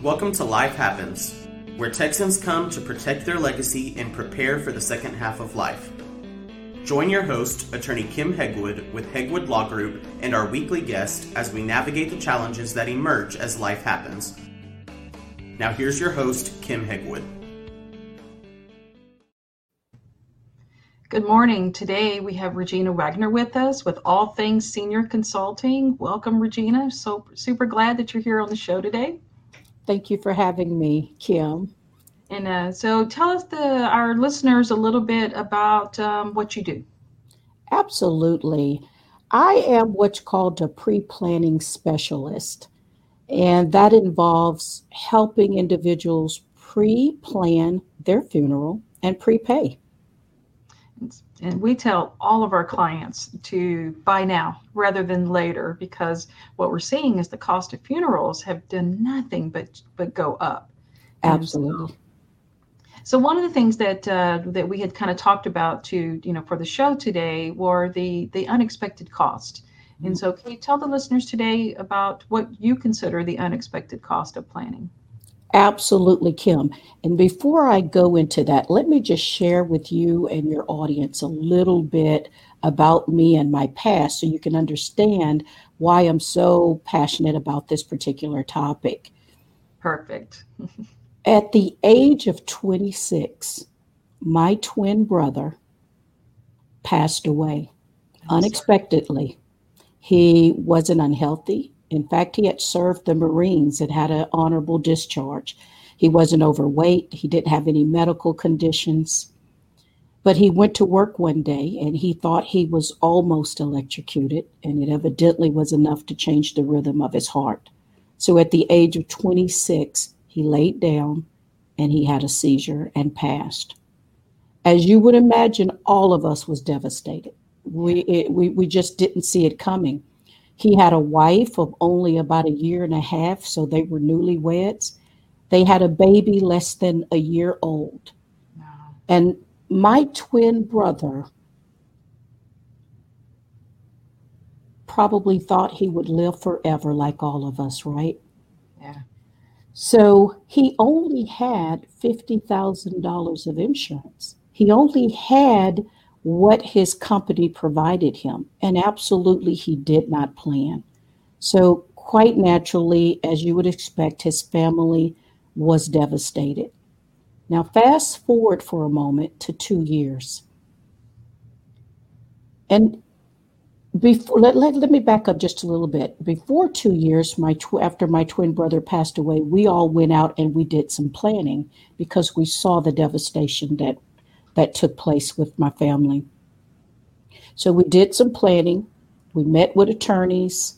Welcome to Life Happens, where Texans come to protect their legacy and prepare for the second half of life. Join your host, attorney Kim Hegwood with Hegwood Law Group, and our weekly guest as we navigate the challenges that emerge as life happens. Now, here's your host, Kim Hegwood. Good morning. Today we have Regina Wagner with us with All Things Senior Consulting. Welcome, Regina. So super glad that you're here on the show today. Thank you for having me, Kim. And uh, so tell us, the, our listeners, a little bit about um, what you do. Absolutely. I am what's called a pre planning specialist, and that involves helping individuals pre plan their funeral and prepay. And we tell all of our clients to buy now rather than later because what we're seeing is the cost of funerals have done nothing but but go up. Absolutely. So, one of the things that uh, that we had kind of talked about to you know for the show today were the the unexpected cost. And so, can you tell the listeners today about what you consider the unexpected cost of planning? Absolutely, Kim. And before I go into that, let me just share with you and your audience a little bit about me and my past so you can understand why I'm so passionate about this particular topic. Perfect. At the age of 26, my twin brother passed away I'm unexpectedly. Sorry. He wasn't unhealthy. In fact, he had served the Marines and had an honorable discharge. He wasn't overweight, he didn't have any medical conditions. But he went to work one day and he thought he was almost electrocuted, and it evidently was enough to change the rhythm of his heart. So at the age of 26, he laid down and he had a seizure and passed. As you would imagine, all of us was devastated. We, it, we, we just didn't see it coming. He had a wife of only about a year and a half, so they were newlyweds. They had a baby less than a year old. Wow. And my twin brother probably thought he would live forever like all of us, right? Yeah. So he only had $50,000 of insurance. He only had what his company provided him. And absolutely, he did not plan. So, quite naturally, as you would expect, his family was devastated. Now, fast forward for a moment to two years. And before let, let, let me back up just a little bit before two years my tw- after my twin brother passed away we all went out and we did some planning because we saw the devastation that that took place with my family. So we did some planning. We met with attorneys.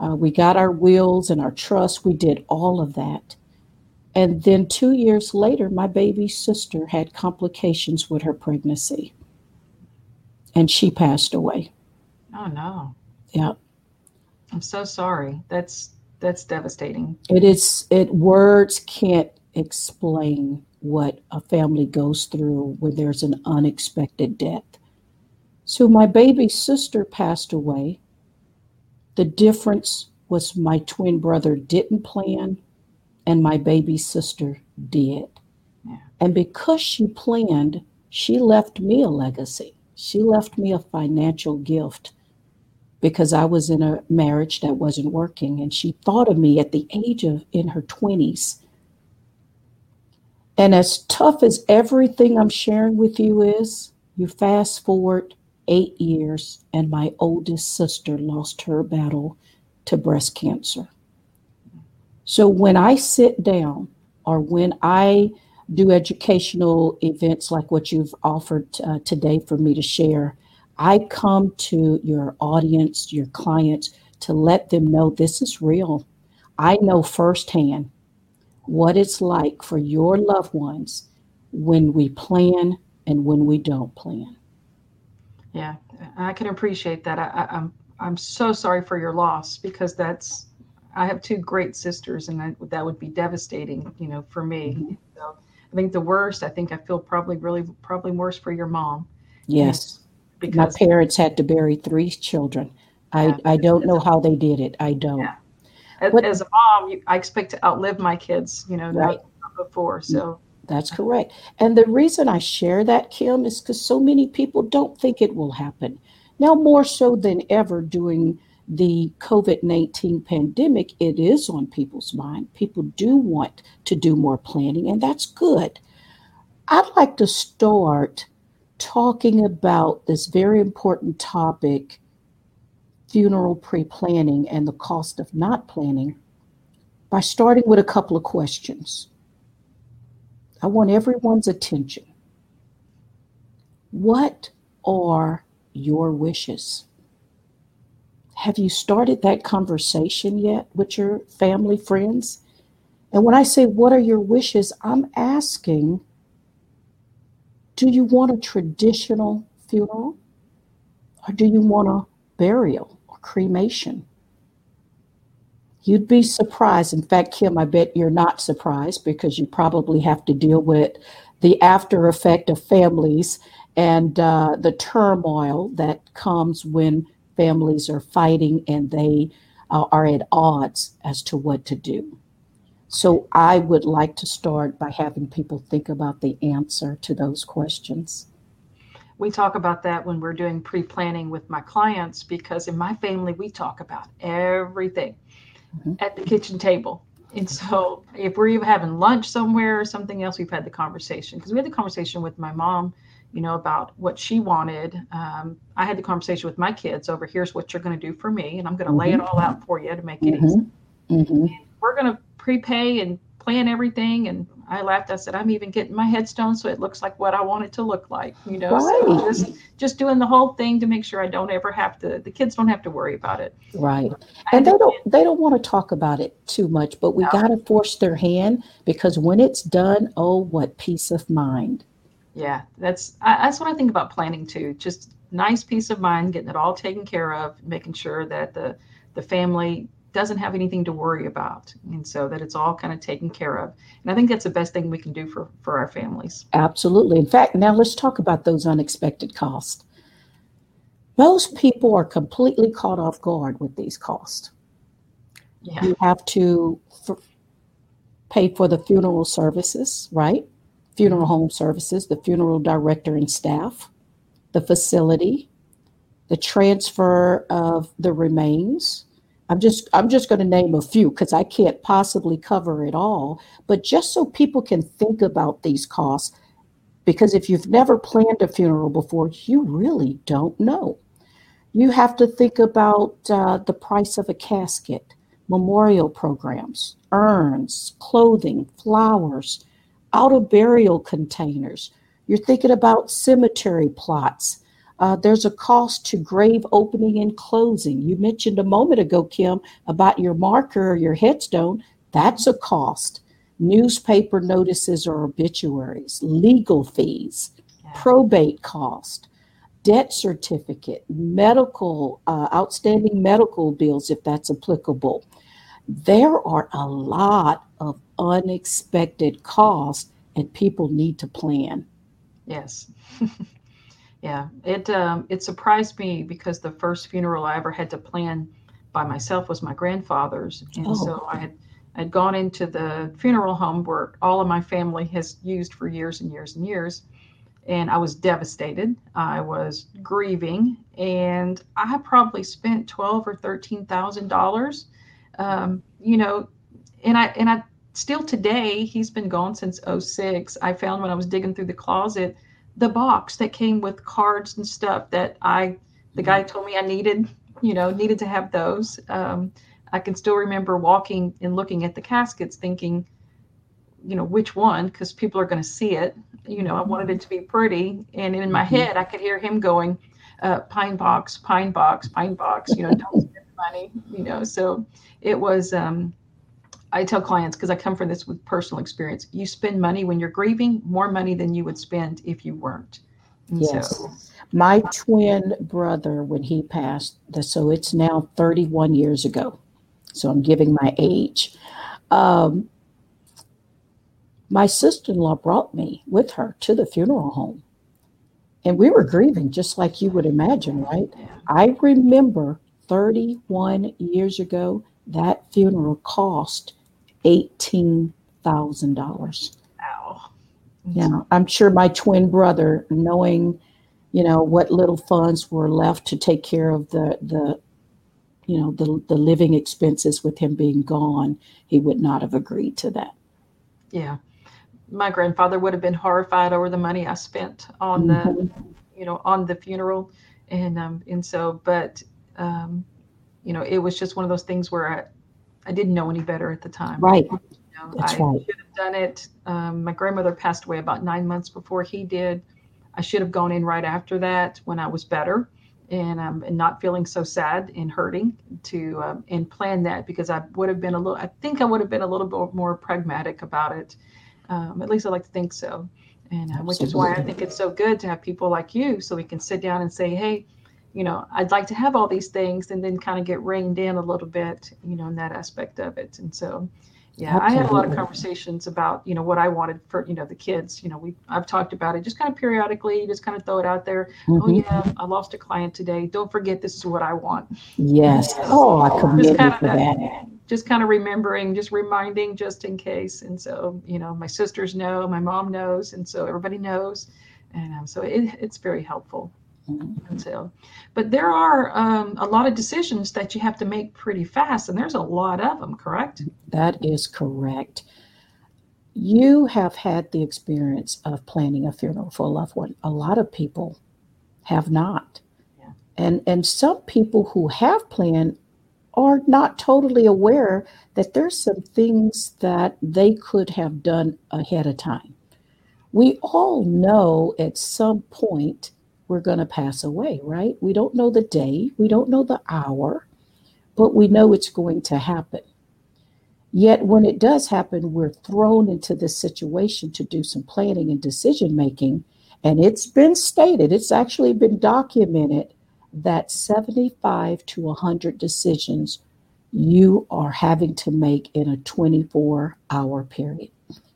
Uh, we got our wills and our trust. We did all of that. And then two years later, my baby sister had complications with her pregnancy. And she passed away. Oh no. Yeah. I'm so sorry. That's that's devastating. It is it words can't explain what a family goes through when there's an unexpected death. So my baby sister passed away. The difference was my twin brother didn't plan and my baby sister did. Yeah. And because she planned, she left me a legacy. She left me a financial gift because I was in a marriage that wasn't working. And she thought of me at the age of in her 20s and as tough as everything I'm sharing with you is, you fast forward eight years, and my oldest sister lost her battle to breast cancer. So when I sit down or when I do educational events like what you've offered uh, today for me to share, I come to your audience, your clients, to let them know this is real. I know firsthand what it's like for your loved ones when we plan and when we don't plan. Yeah, I can appreciate that. I, am I'm, I'm so sorry for your loss because that's I have two great sisters, and that, that would be devastating, you know, for me. Mm-hmm. So I think the worst. I think I feel probably really probably worse for your mom. Yes, because my parents had to bury three children. I yeah, I don't know how they did it. I don't. Yeah. As, as a mom, you, I expect to outlive my kids, you know, Right. before. So That's correct. And the reason I share that, Kim, is because so many people don't think it will happen. Now, more so than ever during the COVID 19 pandemic, it is on people's mind. People do want to do more planning, and that's good. I'd like to start talking about this very important topic funeral pre planning and the cost of not planning by starting with a couple of questions. I want everyone's attention. What are your wishes? Have you started that conversation yet with your family, friends? And when I say, What are your wishes? I'm asking, Do you want a traditional funeral? Or do you want a burial cremation? You'd be surprised. In fact, Kim, I bet you're not surprised because you probably have to deal with the after effect of families and uh, the turmoil that comes when families are fighting and they uh, are at odds as to what to do. So I would like to start by having people think about the answer to those questions. We talk about that when we're doing pre-planning with my clients because in my family we talk about everything Mhm. at the kitchen table and so if we're even having lunch somewhere or something else we've had the conversation because we had the conversation with my mom you know about what she wanted um, i had the conversation with my kids over here's what you're going to do for me and i'm going to lay it all out for you to make it easy Mhm. Mhm. we're going to prepay and plan everything and i laughed i said i'm even getting my headstone so it looks like what i want it to look like you know so just just doing the whole thing to make sure i don't ever have to the kids don't have to worry about it Right. And they don't they don't want to talk about it too much, but we No. got to force their hand because when it's done, oh, what peace of mind. yeah that's I, that's what i think about planning too just nice peace of mind getting it all taken care of making sure that the the family doesn't have anything to worry about and so that it's all kind of taken care of and i think that's the best thing we can do for for our families Absolutely. In fact, now let's talk about those unexpected costs. Most people are completely caught off guard with these costs. yeah You have to f- pay for the funeral services, right? Funeral mm-hmm. home services, the funeral director and staff, the facility, the transfer of the remains. I'm just I'm just going to name a few because I can't possibly cover it all. But just so people can think about these costs, because if you've never planned a funeral before, you really don't know. You have to think about uh, the price of a casket, memorial programs, urns, clothing, flowers, out of burial containers. You're thinking about cemetery plots. Uh, there's a cost to grave opening and closing. You mentioned a moment ago, Kim, about your marker or your headstone. That's a cost. Newspaper notices or obituaries, legal fees, Yeah. probate cost, death certificate, medical, uh, outstanding medical bills, if that's applicable. There are a lot of unexpected costs, and people need to plan. Yes. yeah. It um it surprised me because the first funeral I ever had to plan by myself was my grandfather's. And Oh. so I had I'd gone into the funeral home where all of my family has used for years and years and years. And I was devastated. I was grieving, and I probably spent twelve or thirteen thousand dollars. Um, you know, and I and I still today he's been gone since 06 i found when i was digging through the closet the box that came with cards and stuff that i the guy told me i needed you know needed to have those. Um, i can still remember walking and looking at the caskets thinking you know which one because people are going to see it. You know i wanted it to be pretty. And in my Mhm. head i could hear him going uh, pine box pine box pine box you know don't spend money you know. So it was um, I tell clients because I come from this with personal experience. You spend money when you're grieving, more money than you would spend if you weren't. And Yes. So, My twin brother, when he passed, so it's now 31 years ago. So I'm giving my age. Um, my sister in law brought me with her to the funeral home. And we were grieving just like you would imagine, right? I remember 31 years ago that funeral cost $18,000. Wow. Yeah, I'm sure my twin brother, knowing, you know, what little funds were left to take care of the the you know the the living expenses with him being gone, he would not have agreed to that. Yeah. My grandfather would have been horrified over the money I spent on the, Mhm. you know, on the funeral. And um and so but um you know, it was just one of those things where I I didn't know any better at the time. Right. You know, That's I right. should have done it. Um, my grandmother passed away about nine months before he did. I should have gone in right after that when I was better and um, and not feeling so sad and hurting to um, and plan that because I would have been a little. I think I would have been a little bit more pragmatic about it. Um, at least I like to think so, and uh, which is why I think it's so good to have people like you, so we can sit down and say, hey. You know, I'd like to have all these things and then kind of get reined in a little bit, you know, in that aspect of it. And so, yeah, I had a lot of conversations about, you know, what I wanted for, you know, the kids. You know, we I've talked about it just kind of periodically, just kind of throw it out there. Oh Mhm. yeah, I lost a client today. Don't forget this is what I want. Yes. Oh, I commend Just you kind of for that, that. just kind of remembering, just reminding, just in case. And so, you know, my sisters know, my mom knows, and so everybody knows, and um, so it, it's very helpful. Mhm. So, but there are um, a lot of decisions that you have to make pretty fast, and there's a lot of them. Correct? That is correct. You have had the experience of planning a funeral for a loved one. A lot of people have not. Yeah. And and some people who have planned are not totally aware that there's some things that they could have done ahead of time. We all know at some point we're going to pass away, right? We don't know the day, we don't know the hour, but we know it's going to happen. Yet, when it does happen, we're thrown into this situation to do some planning and decision making. And it's been stated, it's actually been documented that 75 to 100 decisions you are having to make in a 24 hour period.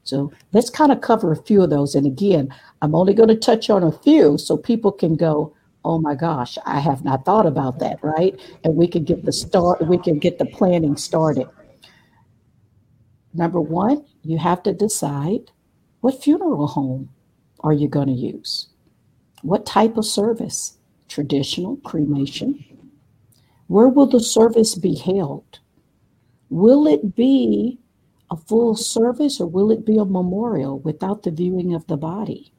So, let's kind of cover a few of those. And again, I'm only going to touch on a few so people can go, oh my gosh, I have not thought about that, right? And we can get the start, we can get the planning started. Number one, you have to decide what funeral home are you going to use? What type of service? Traditional, cremation? Where will the service be held? Will it be a full service or will it be a memorial without the viewing of the body?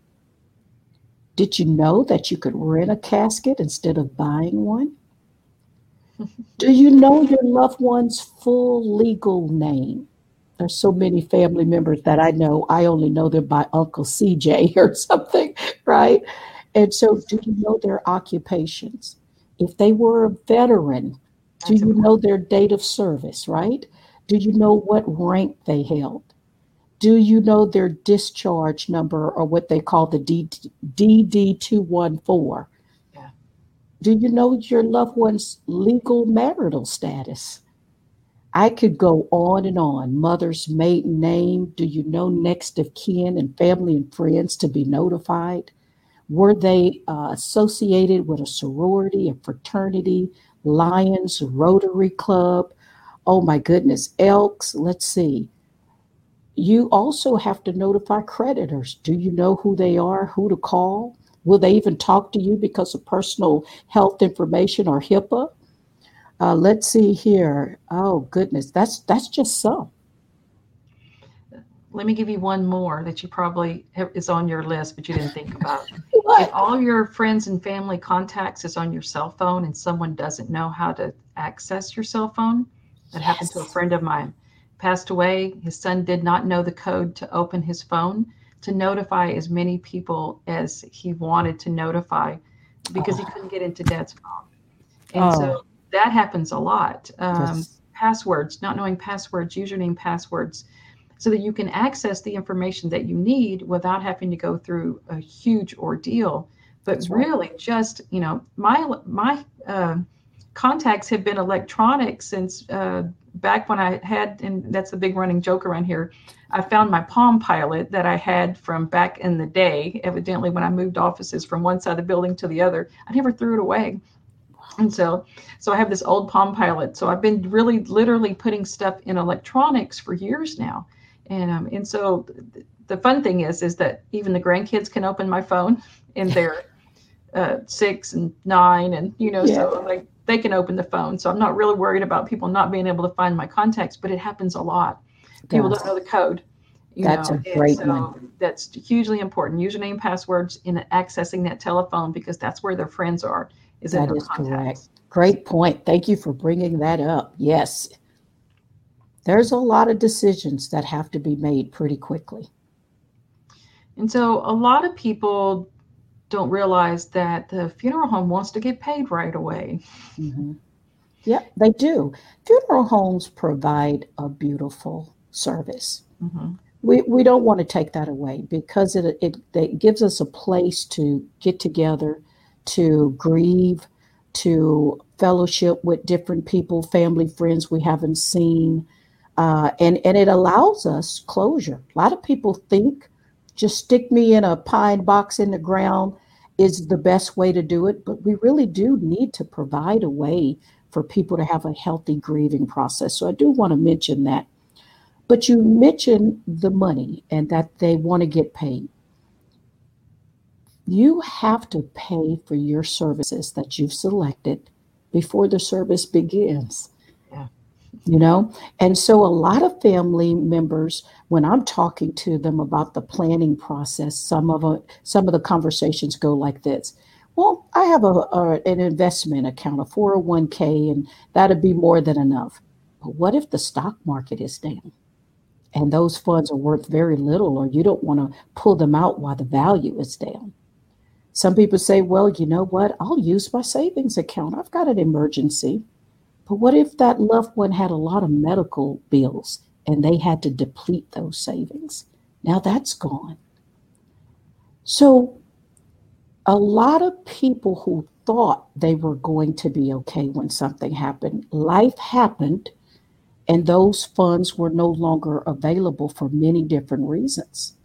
Did you know that you could rent a casket instead of buying one? Do you know your loved one's full legal name? There's so many family members that I know, I only know them by Uncle CJ or something, right? And so, do you know their occupations? If they were a veteran, do you know their date of service, right? Do you know what rank they held? Do you know their discharge number or what they call the DD 214? Yeah. Do you know your loved one's legal marital status? I could go on and on. Mother's maiden name. Do you know next of kin and family and friends to be notified? Were they uh, associated with a sorority, a fraternity, Lions, Rotary Club? Oh my goodness, Elks. Let's see. You also have to notify creditors. Do you know who they are, who to call? Will they even talk to you because of personal health information or HIPAA? Uh, let's see here. Oh goodness, that's that's just some. Let me give you one more that you probably have, is on your list, but you didn't think about. If all your friends and family contacts is on your cell phone and someone doesn't know how to access your cell phone, that happened to a friend of mine. Passed away. His son did not know the code to open his phone to notify as many people as he wanted to notify because he Oh. couldn't get into dad's phone. And so that happens a lot. Um, Yes. passwords, not knowing passwords, username passwords, so that you can access the information that you need without having to go through a huge ordeal. But That's right. really, just you know, my my uh, contacts have been electronic since uh, back when I had, and that's the big running joke around here. I found my Palm Pilot that I had from back in the day. Evidently, when I moved offices from one side of the building to the other, I never threw it away. And so, so I have this old Palm Pilot. So I've been really, literally putting stuff in electronics for years now, and um, and so the fun thing is, is that even the grandkids can open my phone, and they're uh, six and nine, and you know, yeah. so like they can open the phone. So I'm not really worried about people not being able to find my contacts, but it happens a lot. People don't know the code. that's know, a great so one. That's hugely important. Username, passwords in accessing that telephone because that's where their friends are. Is that is correct. Great point. Thank you for bringing that up. Yes, there's a lot of decisions that have to be made pretty quickly. And so a lot of people don't realize that the funeral home wants to get paid right away. Mm-hmm. Yeah, they do. Funeral homes provide a beautiful service. Mm-hmm. We, we don't want to take that away because it, it, it gives us a place to get together, to grieve, to fellowship with different people, family, friends we haven't seen. Uh, and, and it allows us closure. A lot of people think just stick me in a pine box in the ground is the best way to do it. But we really do need to provide a way for people to have a healthy grieving process. So I do want to mention that. But you mentioned the money and that they want to get paid. You have to pay for your services that you've selected before the service begins you know? And so a lot of family members when i'm talking to them about the planning process some of it some of the conversations go like this. Well i have a, a an investment account a 401k and that'd be more than enough. But what if the stock market is down? And those funds are worth very little or you don't want to pull them out while the value is down. Some people say well you know what? I'll use my savings account. I've got an emergency but what if that loved one had a lot of medical bills and they had to deplete those savings? Now that's gone. So, a lot of people who thought they were going to be okay when something happened, life happened, and those funds were no longer available for many different reasons.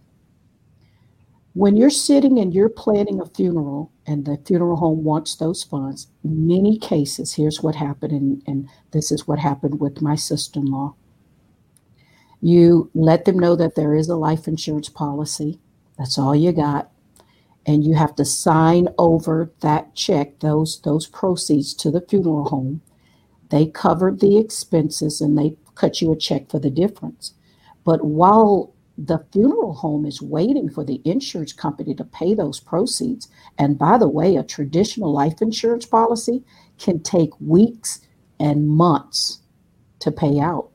When you're sitting and you're planning a funeral and the funeral home wants those funds, many cases, here's what happened, and, and this is what happened with my sister in law. You let them know that there is a life insurance policy. That's all you got. And you have to sign over that check, those those proceeds to the funeral home. They covered the expenses and they cut you a check for the difference. But while the funeral home is waiting for the insurance company to pay those proceeds. And by the way, a traditional life insurance policy can take weeks and months to pay out.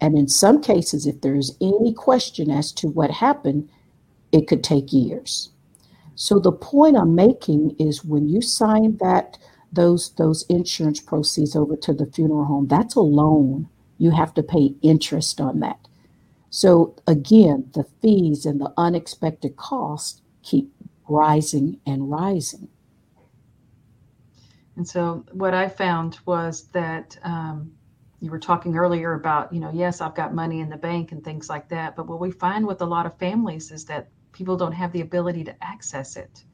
And in some cases, if there's any question as to what happened, it could take years. So the point I'm making is when you sign that those those insurance proceeds over to the funeral home, that's a loan. You have to pay interest on that. So again, the fees and the unexpected costs keep rising and rising. And so what I found was that um, you were talking earlier about, you know, yes, I've got money in the bank and things like that. But what we find with a lot of families is that people don't have the ability to access it.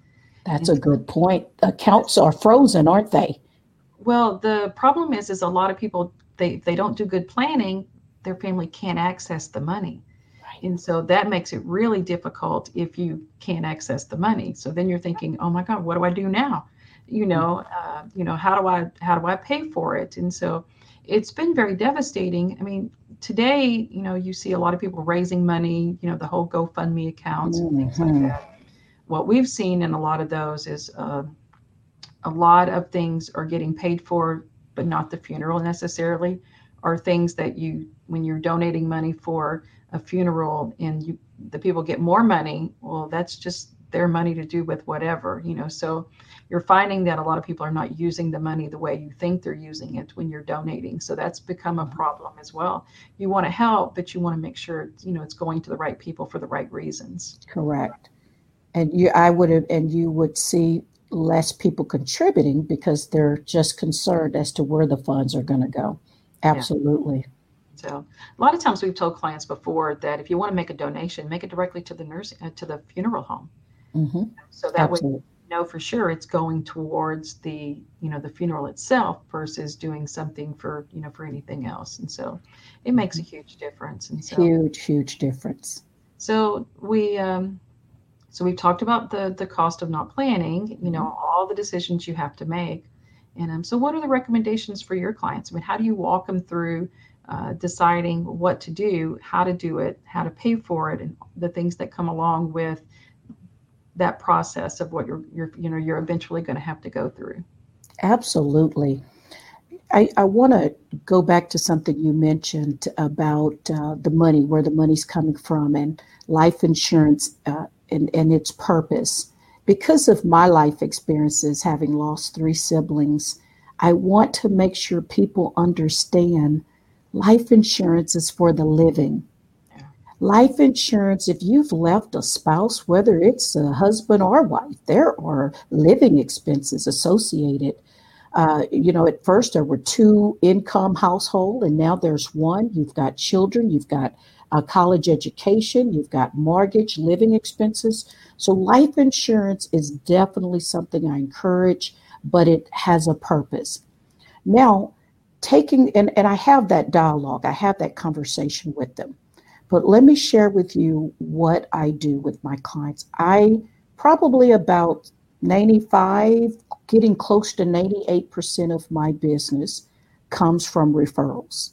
That's and a good point. Accounts are frozen, aren't they? Well, the problem is, is a lot of people they they don't do good planning their family can't access the money. Right. And so that makes it really difficult if you can't access the money. So then you're thinking, oh my God, what do I do now? You mm. know, uh, you know, how do I how do I pay for it? And so it's been very devastating. I mean, today, you know, you see a lot of people raising money, you know, the whole GoFundMe accounts mm-hmm. and things like mm-hmm. that. What we've seen in a lot of those is uh, a lot of things are getting paid for, but not the funeral necessarily are things that you when you're donating money for a funeral and you the people get more money well that's just their money to do with whatever you know? So you're finding that a lot of people are not using the money the way you think they're using it when you're donating. So that's become a mm-hmm. problem as well. You want to help but you want to make sure you know it's going to the right people for the right reasons. Correct. And you i would have and you would see less people contributing because they're just concerned as to where the funds are going to go Absolutely. Yeah. So a lot of times we've told clients before that if you want to make a donation, make it directly to the nurse uh, to the funeral home. Mm-hmm. So that Absolutely. way know for sure it's going towards the you know the funeral itself versus doing something for you know for anything else and so it makes a mm-hmm. huge difference and so huge huge difference so we um so we've talked about the the cost of not planning you know mm-hmm. all the decisions you have to make and um, so what are the recommendations for your clients? I mean how do you walk them through uh, deciding what to do how to do it how to pay for it and the things that come along with that process of what you're, you're you know you're eventually going to have to go through? Absolutely. I, I want to go back to something you mentioned about uh, the money where the money's coming from and life insurance uh, and, and its purpose because of my life experiences having lost three siblings i want to make sure people understand life insurance is for the living Life insurance, if you've left a spouse, whether it's a husband or wife, there are living expenses associated. Uh, you know, at first there were two income household, and now there's one. You've got children, you've got a college education, you've got mortgage, living expenses. So, life insurance is definitely something I encourage, but it has a purpose. Now, taking, and, and I have that dialogue, I have that conversation with them. But let me share with you what I do with my clients. I probably about 95, getting close to 98% of my business comes from referrals.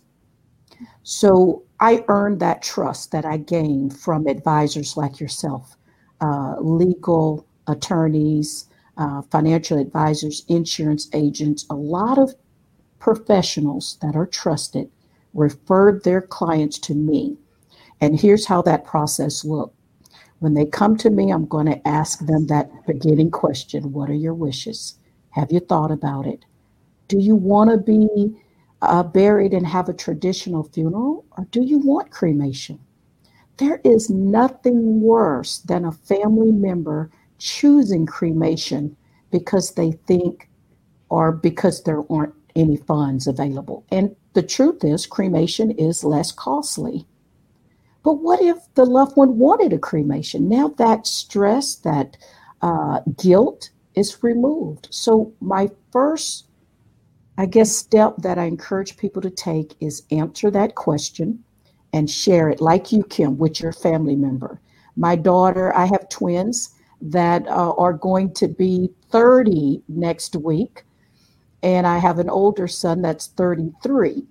So I earned that trust that I gained from advisors like yourself, uh, legal attorneys, uh, financial advisors, insurance agents, a lot of professionals that are trusted referred their clients to me. And here's how that process looked. When they come to me, I'm going to ask them that beginning question What are your wishes? Have you thought about it? Do you want to be uh, buried and have a traditional funeral, or do you want cremation? There is nothing worse than a family member choosing cremation because they think or because there aren't any funds available. And the truth is, cremation is less costly. But what if the loved one wanted a cremation? Now that stress, that uh, guilt is removed. So, my first, I guess, step that I encourage people to take is answer that question and share it, like you, Kim, with your family member. My daughter, I have twins that uh, are going to be 30 next week, and I have an older son that's 33.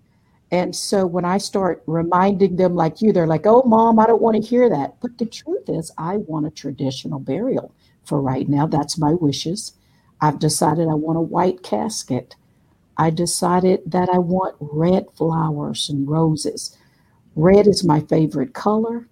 And so when I start reminding them, like you, they're like, oh, mom, I don't want to hear that. But the truth is, I want a traditional burial for right now. That's my wishes. I've decided I want a white casket. I decided that I want red flowers and roses. Red is my favorite color.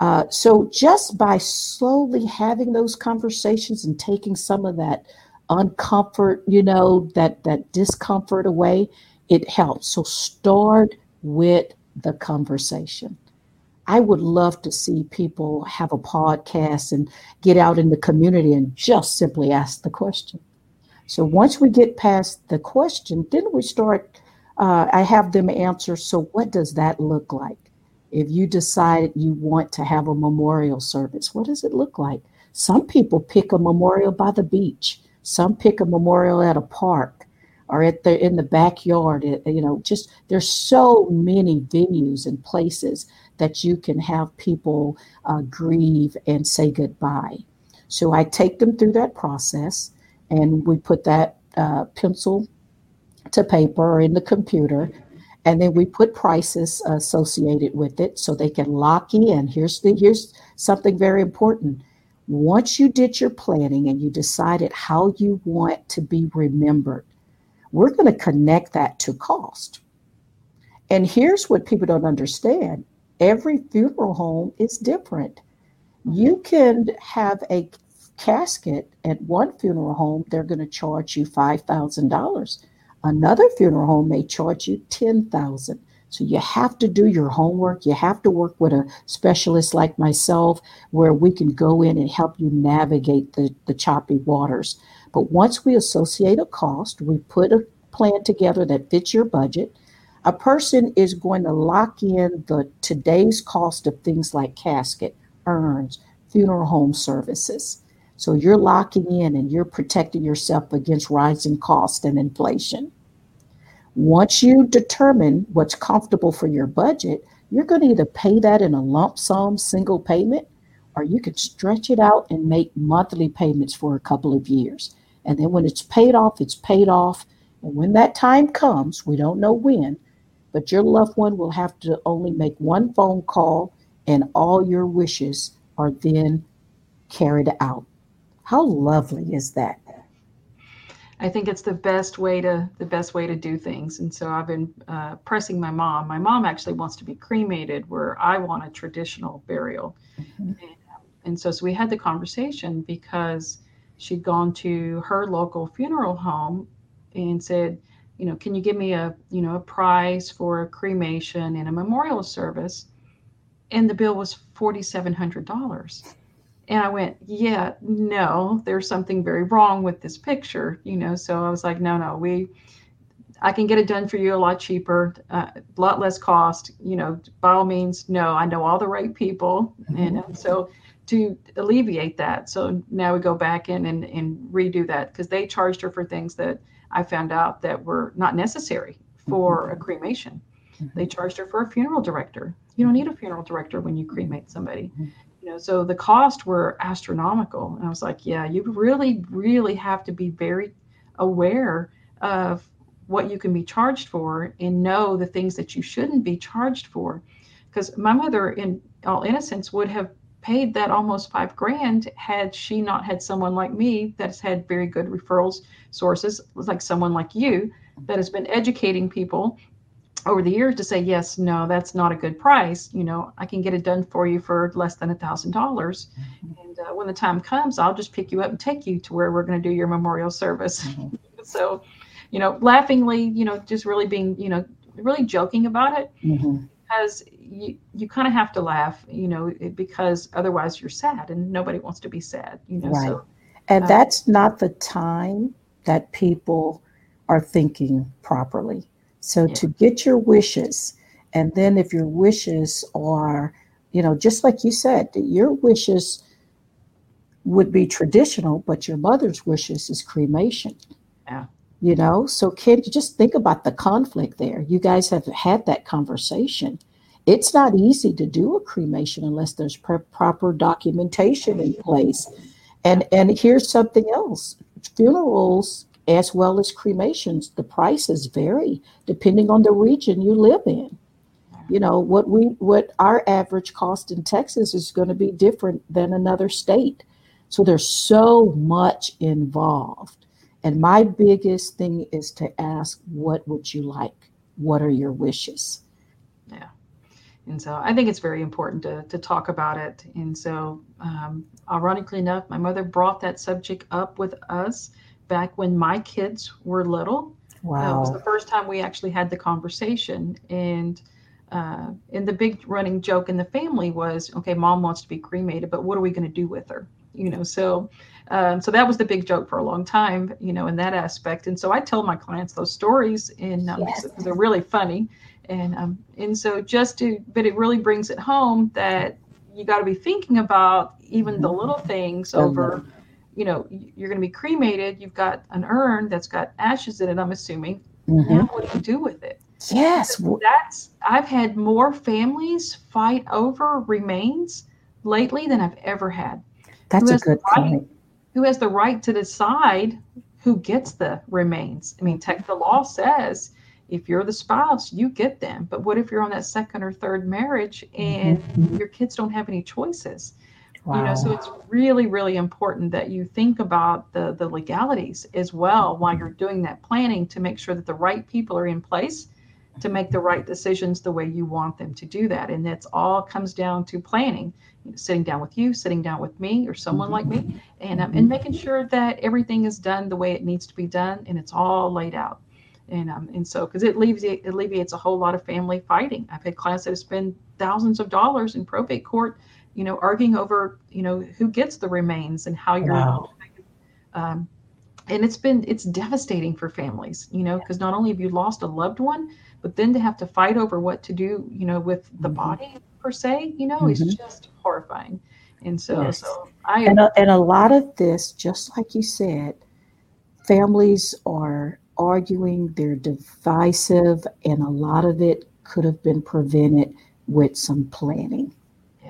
Uh, so just by slowly having those conversations and taking some of that uncomfort, you know, that that discomfort away, it helps. So start with the conversation. I would love to see people have a podcast and get out in the community and just simply ask the question. So once we get past the question, then we start. Uh, I have them answer. So what does that look like? If you decide you want to have a memorial service, what does it look like? Some people pick a memorial by the beach. Some pick a memorial at a park or at the in the backyard you know just there's so many venues and places that you can have people uh, grieve and say goodbye so i take them through that process and we put that uh, pencil to paper or in the computer and then we put prices associated with it so they can lock in here's the here's something very important once you did your planning and you decided how you want to be remembered we're going to connect that to cost. And here's what people don't understand every funeral home is different. You can have a casket at one funeral home, they're going to charge you $5,000. Another funeral home may charge you 10000 So you have to do your homework. You have to work with a specialist like myself where we can go in and help you navigate the, the choppy waters. But once we associate a cost, we put a plan together that fits your budget. A person is going to lock in the today's cost of things like casket, urns, funeral home services. So you're locking in and you're protecting yourself against rising cost and inflation. Once you determine what's comfortable for your budget, you're going to either pay that in a lump sum single payment or you can stretch it out and make monthly payments for a couple of years. And then when it's paid off, it's paid off. And when that time comes, we don't know when, but your loved one will have to only make one phone call and all your wishes are then carried out. How lovely is that? I think it's the best way to the best way to do things. And so I've been uh, pressing my mom. My mom actually wants to be cremated, where I want a traditional burial. Mm-hmm. And, and, so, so we had the conversation because she'd gone to her local funeral home and said, you know, can you give me a you know a price for a cremation and a memorial service? And the bill was forty seven hundred dollars. And I went, yeah, no, there's something very wrong with this picture, you know. So I was like, no, no, we, I can get it done for you a lot cheaper, uh, a lot less cost, you know. By all means, no, I know all the right people, mm-hmm. and so to alleviate that, so now we go back in and, and redo that because they charged her for things that I found out that were not necessary for mm-hmm. a cremation. Mm-hmm. They charged her for a funeral director. You don't need a funeral director when you cremate somebody. You know so the costs were astronomical. And i was like yeah you really really have to be very aware of what you can be charged for and know the things that you shouldn't be charged for. Because my mother in all innocence would have paid that almost five grand had she not had someone like me that's had very good referrals sources like someone like you that has been educating people over the years to say yes no that's not a good price you know i can get it done for you for less than a thousand dollars mm-hmm. and uh, when the time comes i'll just pick you up and take you to where we're going to do your memorial service mm-hmm. so you know laughingly you know just really being you know really joking about it mm-hmm. because you you kind of have to laugh you know because otherwise you're sad and nobody wants to be sad you know right. so and uh, that's not the time that people are thinking properly so yeah. to get your wishes, and then if your wishes are, you know, just like you said, your wishes would be traditional, but your mother's wishes is cremation. Yeah. You know, so can you just think about the conflict there? You guys have had that conversation. It's not easy to do a cremation unless there's proper documentation in place. And and here's something else: funerals as well as cremations. The prices vary depending on the region you live in. You know, what we what our average cost in Texas is going to be different than another state. So there's so much involved. And my biggest thing is to ask, what would you like? What are your wishes? Yeah. And so I think it's very important to, to talk about it. And so, um, ironically enough, my mother brought that subject up with us back when my kids were little. Wow. Uh, it was the first time we actually had the conversation. And uh, and the big running joke in the family was, okay, mom wants to be cremated, but what are we going to do with her? You know, so um, so that was the big joke for a long time, you know, in that aspect. And so I tell my clients those stories, and um, yes. they're really funny. And um, and so just to, but it really brings it home that you got to be thinking about even the mm-hmm. little things over you know, you're going to be cremated. You've got an urn that's got ashes in it. I'm assuming. Mm-hmm. Now, what do you do with it? Yes, that's. I've had more families fight over remains lately than I've ever had. That's a good right, point. Who has the right to decide who gets the remains? I mean, tech, the law says if you're the spouse, you get them. But what if you're on that second or third marriage and mm-hmm. your kids don't have any choices? Wow. You know, so it's really, really important that you think about the the legalities as well while you're doing that planning to make sure that the right people are in place to make the right decisions the way you want them to do that. And that's all comes down to planning, you know, sitting down with you, sitting down with me or someone mm-hmm. like me, and um, and making sure that everything is done the way it needs to be done and it's all laid out. And um, and so because it leaves it alleviates a whole lot of family fighting. I've had clients that have spent thousands of dollars in probate court you know, arguing over, you know, who gets the remains and how you're. Wow. Um, and it's been it's devastating for families, you know, because not only have you lost a loved one, but then to have to fight over what to do, you know, with the mm-hmm. body per se, you know, mm-hmm. is just horrifying. And so, yes. so I, and, a, and a lot of this, just like you said, families are arguing, they're divisive, and a lot of it could have been prevented with some planning.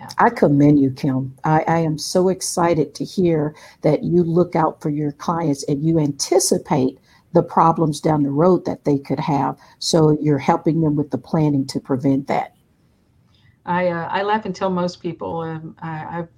Yeah. I commend you, Kim. I, I, am so excited to hear that you look out for your clients and you anticipate the problems down the road that they could have. So you're helping them with the planning to prevent that. I uh, I laugh and tell most people um, I, have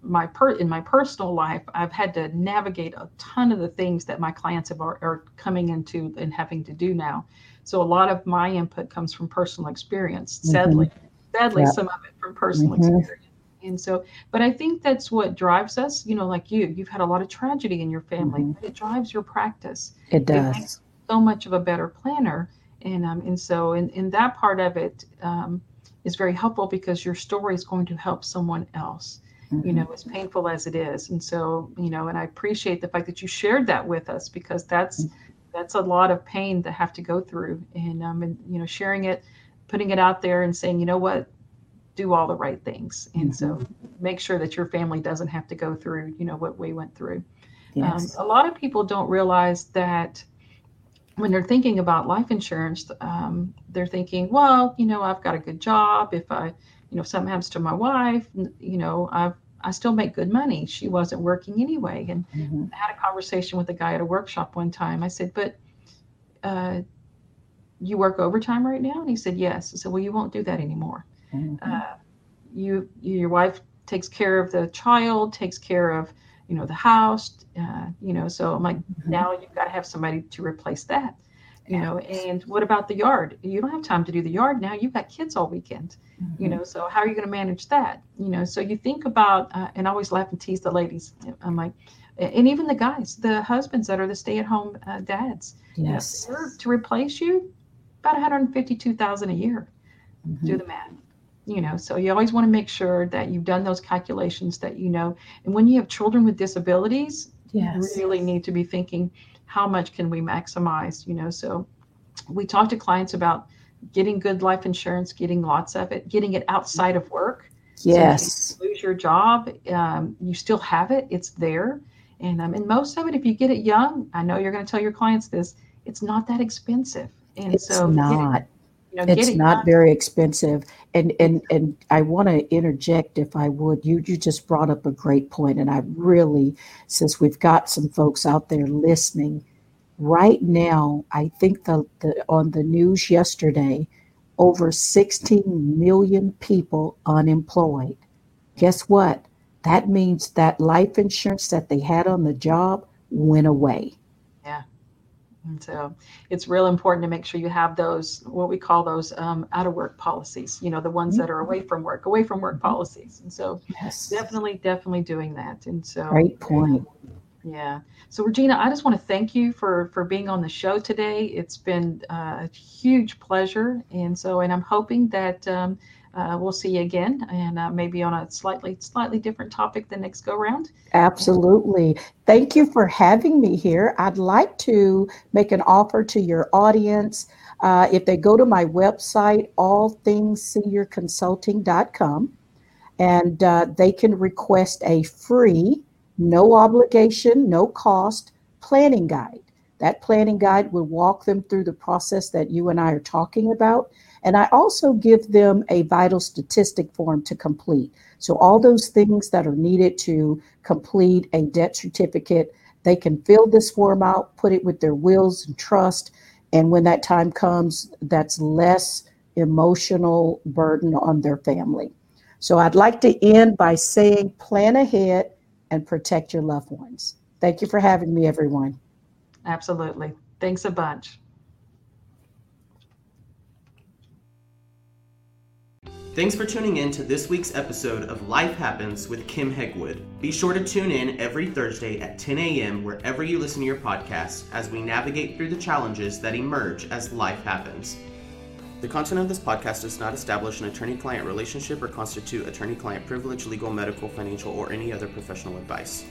my per in my personal life I've had to navigate a ton of the things that my clients have are, are coming into and having to do now. So a lot of my input comes from personal experience. Mm-hmm. Sadly, mm-hmm. Sadly, some of it from personal mm-hmm. experience. And so, but I think that's what drives us. You know, like you, you've had a lot of tragedy in your family, mm-hmm. but it drives your practice. It does. It so much of a better planner, and um, and so in in that part of it um, is very helpful because your story is going to help someone else. Mm-hmm. You know, as painful as it is, and so you know, and I appreciate the fact that you shared that with us because that's mm-hmm. that's a lot of pain to have to go through, and um, and you know, sharing it, putting it out there, and saying, you know what, do all the right things and so make sure that your family doesn't have to go through you know what we went through um, yes. um, a lot of people don't realize that when they're thinking about life insurance um, they're thinking well you know i've got a good job if i you know if something happens to my wife you know i've I still make good money. She wasn't working anyway. And mm-hmm. I had a conversation with a guy at a workshop one time. I said, But uh, you work overtime right now? And he said, Yes. I said, Well, you won't do that anymore. Mm-hmm. Uh, you, your wife takes care of the child, takes care of, you know, the house, uh, you know, so I'm like, mm-hmm. now you've got to have somebody to replace that, you know, and what about the yard? You don't have time to do the yard now. You've got kids all weekend, mm-hmm. you know, so how are you going to manage that? You know, so you think about, uh, and I always laugh and tease the ladies. I'm like, and even the guys, the husbands that are the stay-at-home uh, dads, yes, you know, to replace you, about 152,000 a year. Mm-hmm. Do the math you know so you always want to make sure that you've done those calculations that you know and when you have children with disabilities yes. you really need to be thinking how much can we maximize you know so we talk to clients about getting good life insurance getting lots of it getting it outside of work yes so you lose your job um, you still have it it's there and um, and most of it if you get it young i know you're going to tell your clients this it's not that expensive and it's so not you know, it's not very expensive. And and and I want to interject if I would. You you just brought up a great point, and I really, since we've got some folks out there listening, right now, I think the, the on the news yesterday, over 16 million people unemployed. Guess what? That means that life insurance that they had on the job went away. And so it's real important to make sure you have those, what we call those um, out of work policies, you know, the ones that are away from work, away from work mm-hmm. policies. And so yes. definitely, definitely doing that. And so great point. Yeah. So Regina, I just want to thank you for for being on the show today. It's been uh, a huge pleasure. And so, and I'm hoping that um, uh, we'll see you again and uh, maybe on a slightly slightly different topic the next go round. Absolutely. Thank you for having me here. I'd like to make an offer to your audience. Uh, if they go to my website allthingsseniorconsulting.com and uh, they can request a free no obligation no cost planning guide. That planning guide will walk them through the process that you and i are talking about and I also give them a vital statistic form to complete. So, all those things that are needed to complete a death certificate, they can fill this form out, put it with their wills and trust. And when that time comes, that's less emotional burden on their family. So, I'd like to end by saying plan ahead and protect your loved ones. Thank you for having me, everyone. Absolutely. Thanks a bunch. Thanks for tuning in to this week's episode of Life Happens with Kim Hegwood. Be sure to tune in every Thursday at 10 a.m. wherever you listen to your podcast as we navigate through the challenges that emerge as life happens. The content of this podcast does not establish an attorney client relationship or constitute attorney client privilege, legal, medical, financial, or any other professional advice.